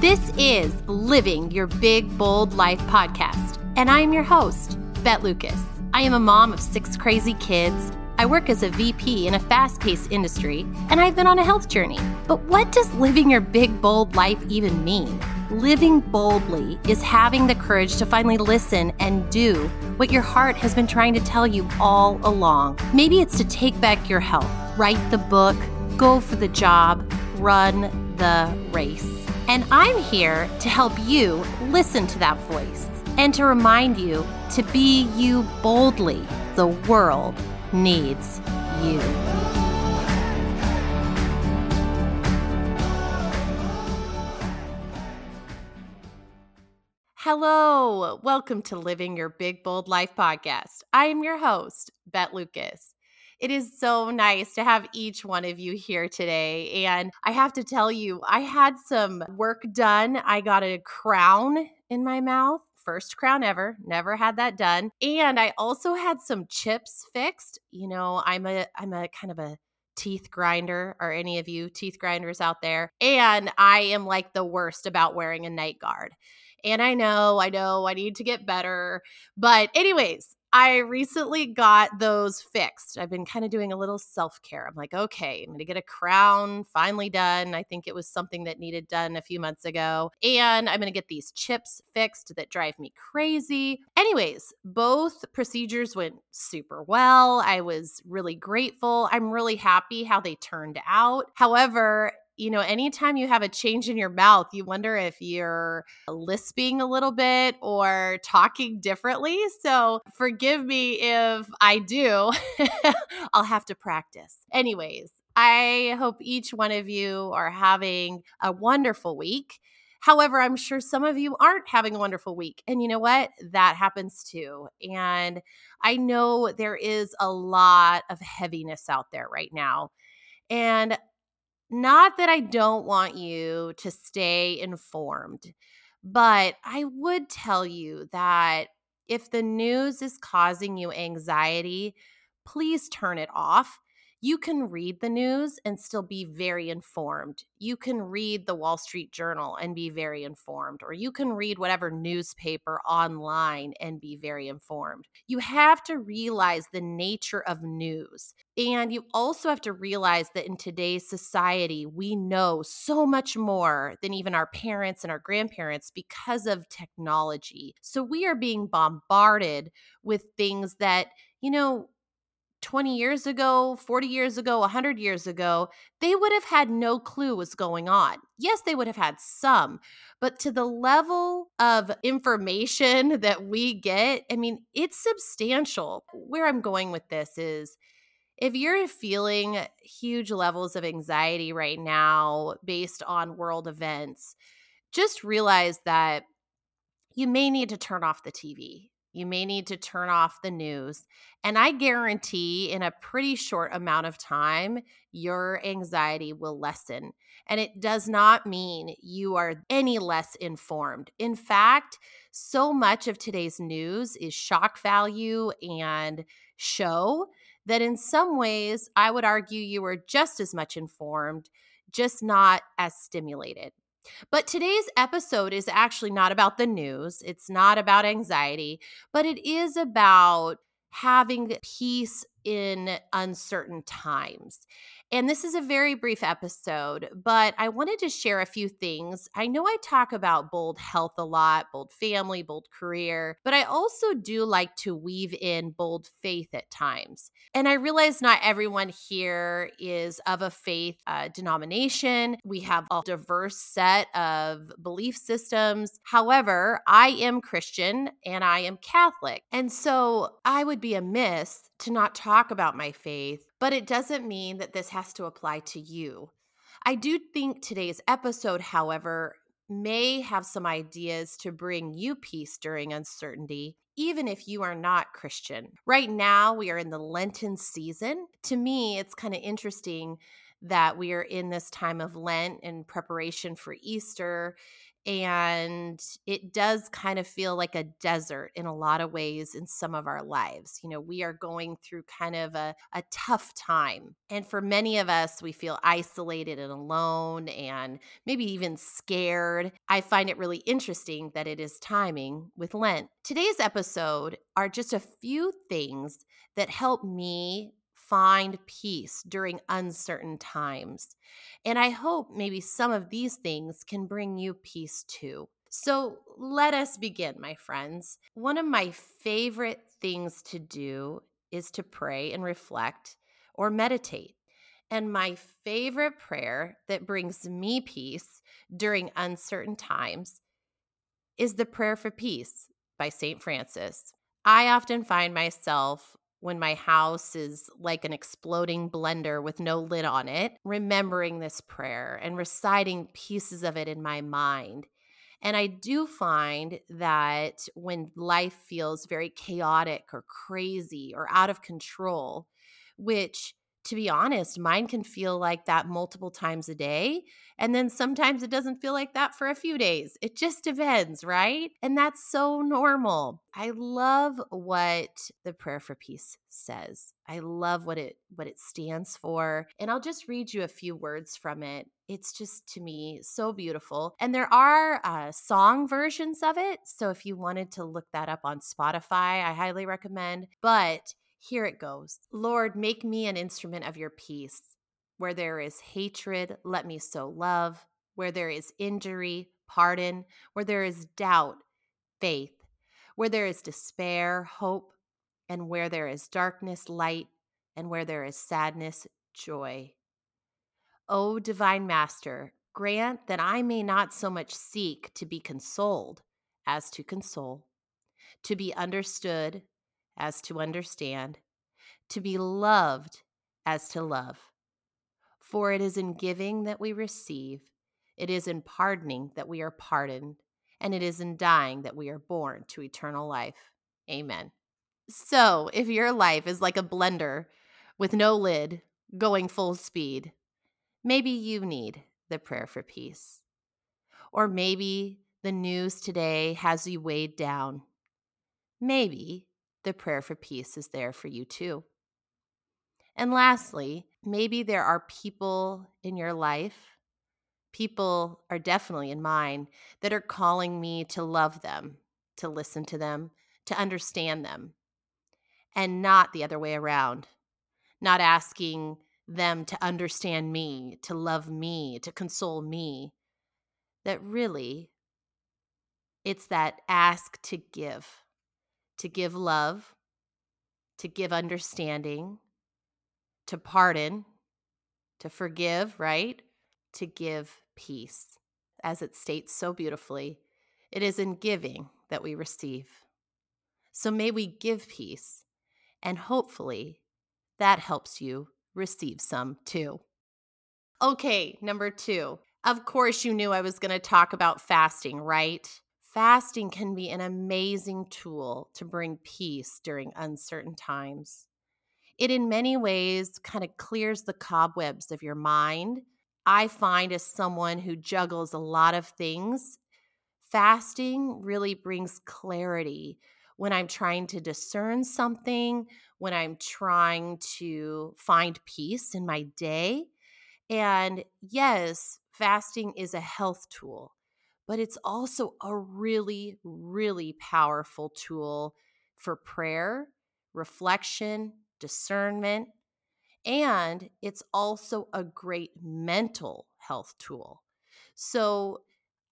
This is Living Your Big Bold Life podcast, and I am your host, Bette Lucas. I am a mom of six crazy kids. I work as a VP in a fast paced industry, and I've been on a health journey. But what does living your big, bold life even mean? Living boldly is having the courage to finally listen and do what your heart has been trying to tell you all along. Maybe it's to take back your health, write the book, go for the job, run the race. And I'm here to help you listen to that voice and to remind you to be you boldly. The world needs you. Hello, welcome to Living Your Big Bold Life podcast. I am your host, Bette Lucas. It is so nice to have each one of you here today. And I have to tell you, I had some work done. I got a crown in my mouth. First crown ever, never had that done. And I also had some chips fixed. You know, I'm a I'm a kind of a teeth grinder are any of you teeth grinders out there and i am like the worst about wearing a night guard and i know i know i need to get better but anyways I recently got those fixed. I've been kind of doing a little self care. I'm like, okay, I'm going to get a crown finally done. I think it was something that needed done a few months ago. And I'm going to get these chips fixed that drive me crazy. Anyways, both procedures went super well. I was really grateful. I'm really happy how they turned out. However, you know, anytime you have a change in your mouth, you wonder if you're lisping a little bit or talking differently. So forgive me if I do. I'll have to practice. Anyways, I hope each one of you are having a wonderful week. However, I'm sure some of you aren't having a wonderful week. And you know what? That happens too. And I know there is a lot of heaviness out there right now. And not that I don't want you to stay informed, but I would tell you that if the news is causing you anxiety, please turn it off you can read the news and still be very informed. You can read the Wall Street Journal and be very informed, or you can read whatever newspaper online and be very informed. You have to realize the nature of news. And you also have to realize that in today's society, we know so much more than even our parents and our grandparents because of technology. So we are being bombarded with things that, you know, 20 years ago, 40 years ago, 100 years ago, they would have had no clue what's going on. Yes, they would have had some, but to the level of information that we get, I mean, it's substantial. Where I'm going with this is if you're feeling huge levels of anxiety right now based on world events, just realize that you may need to turn off the TV you may need to turn off the news. And I guarantee in a pretty short amount of time, your anxiety will lessen. And it does not mean you are any less informed. In fact, so much of today's news is shock value and show that in some ways, I would argue you are just as much informed, just not as stimulated. But today's episode is actually not about the news, it's not about anxiety, but it is about having peace in uncertain times. And this is a very brief episode, but I wanted to share a few things. I know I talk about bold health a lot, bold family, bold career, but I also do like to weave in bold faith at times. And I realize not everyone here is of a faith uh, denomination. We have a diverse set of belief systems. However, I am Christian and I am Catholic. And so I would be amiss to not talk about my faith, but it doesn't mean that this has to apply to you. I do think today's episode, however, may have some ideas to bring you peace during uncertainty, even if you are not Christian. Right now, we are in the Lenten season. To me, it's kind of interesting that we are in this time of Lent in preparation for Easter. And it does kind of feel like a desert in a lot of ways in some of our lives. You know, we are going through kind of a, a tough time. And for many of us, we feel isolated and alone and maybe even scared. I find it really interesting that it is timing with Lent. Today's episode are just a few things that help me find peace during uncertain times. And I hope maybe some of these things can bring you peace too. So let us begin, my friends. One of my favorite things to do is to pray and reflect or meditate. And my favorite prayer that brings me peace during uncertain times is the Prayer for Peace by St. Francis. I often find myself when my house is like an exploding blender with no lid on it, remembering this prayer and reciting pieces of it in my mind. And I do find that when life feels very chaotic or crazy or out of control, which to be honest, mine can feel like that multiple times a day. And then sometimes it doesn't feel like that for a few days. It just depends, right? And that's so normal. I love what the prayer for peace says. I love what it what it stands for. And I'll just read you a few words from it. It's just to me so beautiful. And there are uh, song versions of it. So if you wanted to look that up on Spotify, I highly recommend. But here it goes Lord, make me an instrument of your peace. Where there is hatred, let me sow love. Where there is injury, pardon. Where there is doubt, faith. Where there is despair, hope. And where there is darkness, light. And where there is sadness, joy. O divine Master, grant that I may not so much seek to be consoled as to console, to be understood as to understand, to be loved as to love. For it is in giving that we receive, it is in pardoning that we are pardoned, and it is in dying that we are born to eternal life. Amen. So, if your life is like a blender with no lid going full speed, maybe you need the prayer for peace. Or maybe the news today has you weighed down. Maybe the prayer for peace is there for you too. And lastly, maybe there are people in your life, people are definitely in mine, that are calling me to love them, to listen to them, to understand them, and not the other way around. Not asking them to understand me, to love me, to console me. That really, it's that ask to give to give love, to give understanding, to pardon, to forgive, right? To give peace. As it states so beautifully, it is in giving that we receive. So may we give peace, and hopefully that helps you receive some too. Okay, number two. Of course, you knew I was going to talk about fasting, right? Fasting can be an amazing tool to bring peace during uncertain times. It, in many ways, kind of clears the cobwebs of your mind. I find, as someone who juggles a lot of things, fasting really brings clarity when I'm trying to discern something, when I'm trying to find peace in my day. And yes, fasting is a health tool but it's also a really, really powerful tool for prayer, reflection, discernment, and it's also a great mental health tool. So,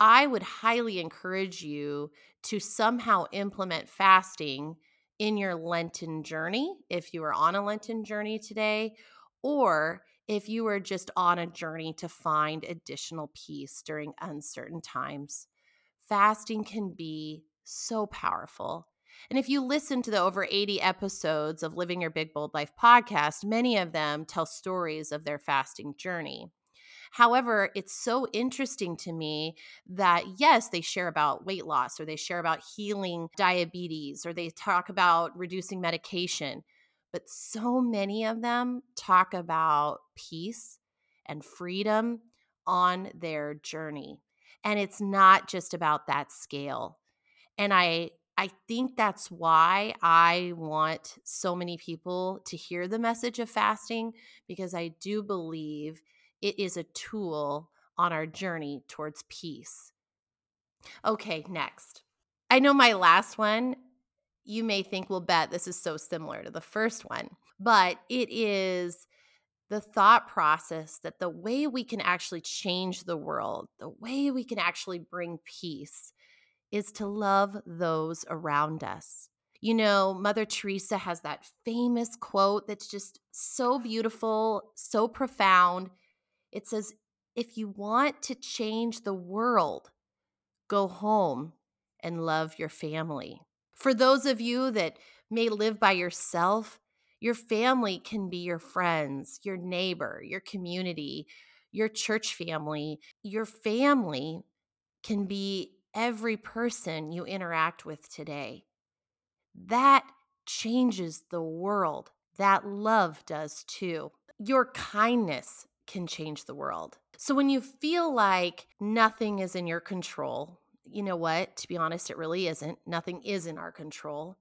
I would highly encourage you to somehow implement fasting in your Lenten journey if you are on a Lenten journey today, or if you are just on a journey to find additional peace during uncertain times. Fasting can be so powerful. And if you listen to the over 80 episodes of Living Your Big Bold Life podcast, many of them tell stories of their fasting journey. However, it's so interesting to me that, yes, they share about weight loss or they share about healing diabetes or they talk about reducing medication but so many of them talk about peace and freedom on their journey. And it's not just about that scale. And I I think that's why I want so many people to hear the message of fasting because I do believe it is a tool on our journey towards peace. Okay, next. I know my last one, you may think, well, Bette this is so similar to the first one, but it is the thought process that the way we can actually change the world, the way we can actually bring peace, is to love those around us. You know, Mother Teresa has that famous quote that's just so beautiful, so profound. It says, If you want to change the world, go home and love your family. For those of you that may live by yourself, your family can be your friends, your neighbor, your community, your church family. Your family can be every person you interact with today. That changes the world. That love does too. Your kindness can change the world. So when you feel like nothing is in your control, you know what? To be honest, it really isn't. Nothing is in our control.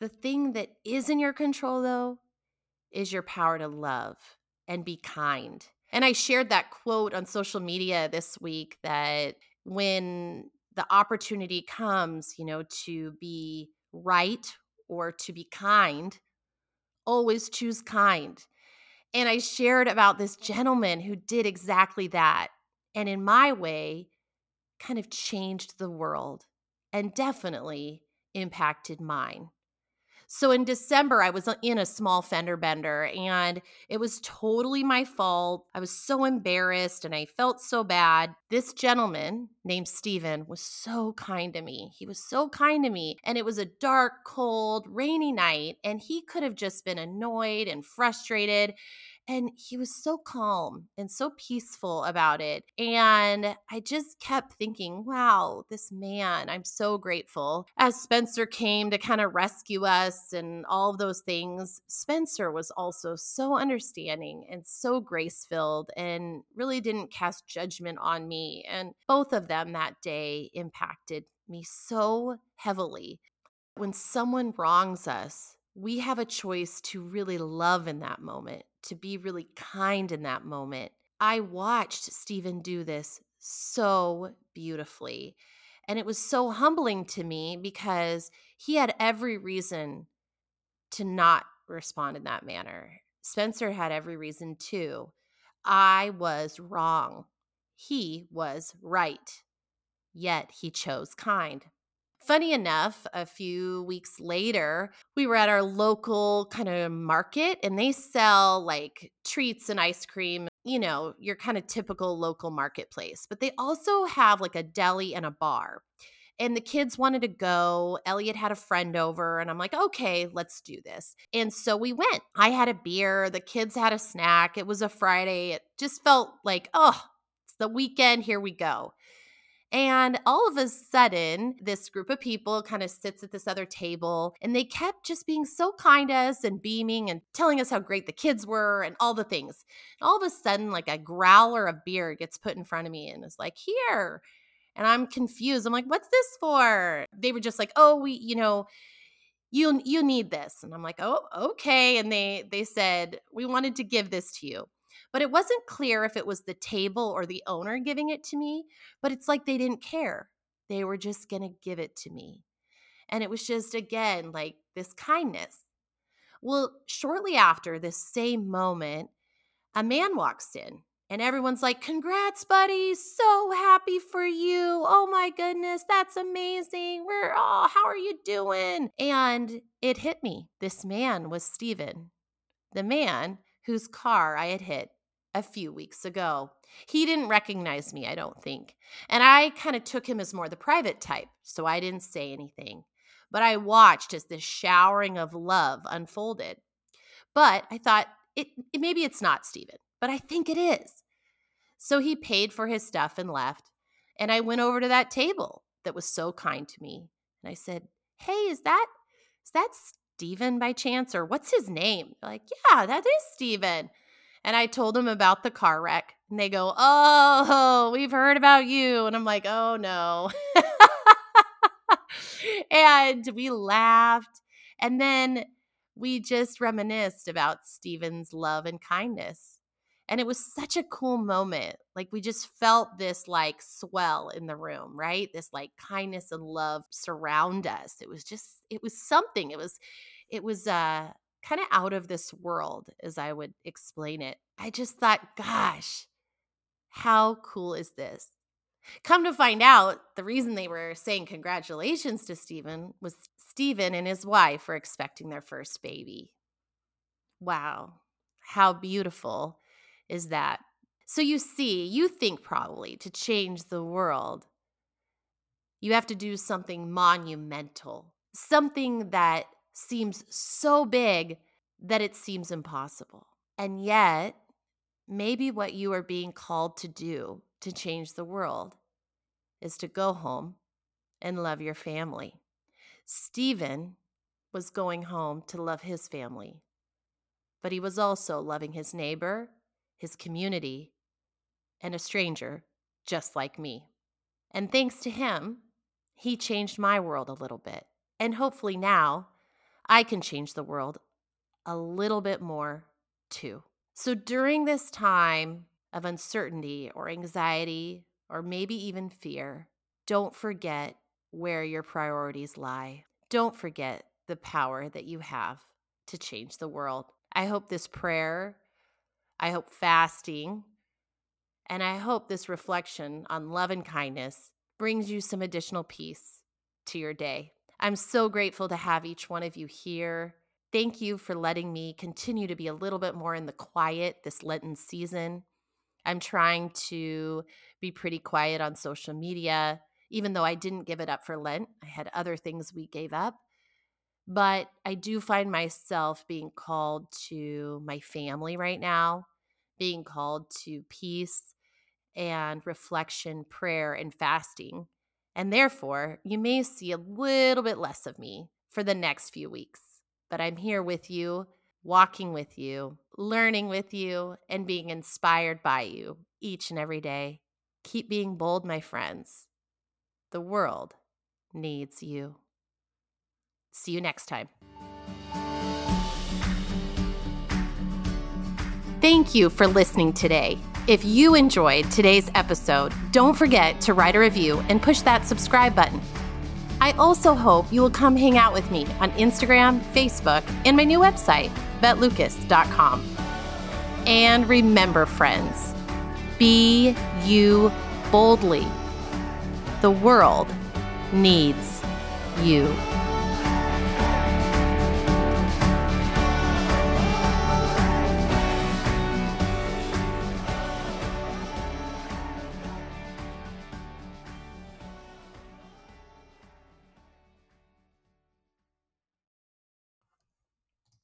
The thing that is in your control, though, is your power to love and be kind. And I shared that quote on social media this week that when the opportunity comes, you know, to be right or to be kind, always choose kind. And I shared about this gentleman who did exactly that. And in my way, kind of changed the world and definitely impacted mine. So in December, I was uh, in a small fender bender and it was totally my fault. I was so embarrassed and I felt so bad. This gentleman named Steven was so kind to me. He was so kind to me. And it was a dark, cold, rainy night. And he could have just been annoyed and frustrated. And he was so calm and so peaceful about it. And I just kept thinking, wow, this man, I'm so grateful. As Spencer came to kind of rescue us and all of those things, Spencer was also so understanding and so grace filled and really didn't cast judgment on me. And both of them that day impacted me so heavily. When someone wrongs us, we have a choice to really love in that moment, to be really kind in that moment. I watched Stephen do this so beautifully. And it was so humbling to me because he had every reason to not respond in that manner. Spencer had every reason too. I was wrong. He was right. Yet he chose kind. Funny enough, a few weeks later, we were at our local kind of market and they sell like treats and ice cream, you know, your kind of typical local marketplace. But they also have like a deli and a bar. And the kids wanted to go. Elliot had a friend over, and I'm like, okay, let's do this. And so we went. I had a beer, the kids had a snack. It was a Friday. It just felt like, oh, it's the weekend. Here we go. And all of a sudden, this group of people kind of sits at this other table and they kept just being so kind to us and beaming and telling us how great the kids were and all the things. And all of a sudden, like a growler of beer gets put in front of me and is like, here. And I'm confused. I'm like, what's this for? They were just like, oh, we, you know, you you need this and i'm like oh okay and they they said we wanted to give this to you but it wasn't clear if it was the table or the owner giving it to me, but it's like they didn't care. They were just going to give it to me. And it was just, again, like this kindness. Well, shortly after this same moment, a man walks in and everyone's like, Congrats, buddy. So happy for you. Oh my goodness. That's amazing. We're, oh, how are you doing? And it hit me. This man was Steven, the man whose car I had hit a few weeks ago. He didn't recognize me, I don't think. And I kind of took him as more the private type, so I didn't say anything. But I watched as this showering of love unfolded. But I thought, it, it maybe it's not Steven, but I think it is. So he paid for his stuff and left. And I went over to that table that was so kind to me. And I said, Hey, is that is that Steven by chance? Or what's his name? Like, yeah, that is Steven. And I told them about the car wreck. And they go, Oh, we've heard about you. And I'm like, Oh no. and we laughed. And then we just reminisced about Stephen's love and kindness. And it was such a cool moment. Like we just felt this like swell in the room, right? This like kindness and love surround us. It was just it was something. It was it was uh kind of out of this world as I would explain it. I just thought, gosh, how cool is this? Come to find out, the reason they were saying congratulations to Stephen was Stephen and his wife were expecting their first baby. Wow, how beautiful is that? So you see, you think probably to change the world, you have to do something monumental, something that seems so big that it seems impossible. And yet, maybe what you are being called to do to change the world is to go home and love your family. Stephen was going home to love his family, but he was also loving his neighbor his community, and a stranger just like me. And thanks to him, he changed my world a little bit. And hopefully now I can change the world a little bit more too. So during this time of uncertainty or anxiety or maybe even fear, don't forget where your priorities lie. Don't forget the power that you have to change the world. I hope this prayer I hope fasting and I hope this reflection on love and kindness brings you some additional peace to your day. I'm so grateful to have each one of you here. Thank you for letting me continue to be a little bit more in the quiet this Lenten season. I'm trying to be pretty quiet on social media, even though I didn't give it up for Lent. I had other things we gave up. But I do find myself being called to my family right now, being called to peace and reflection, prayer, and fasting. And therefore, you may see a little bit less of me for the next few weeks. But I'm here with you, walking with you, learning with you, and being inspired by you each and every day. Keep being bold, my friends. The world needs you. See you next time. Thank you for listening today. If you enjoyed today's episode, don't forget to write a review and push that subscribe button. I also hope you will come hang out with me on Instagram, Facebook, and my new website, bettelucas.com. And remember, friends, be you boldly. The world needs you.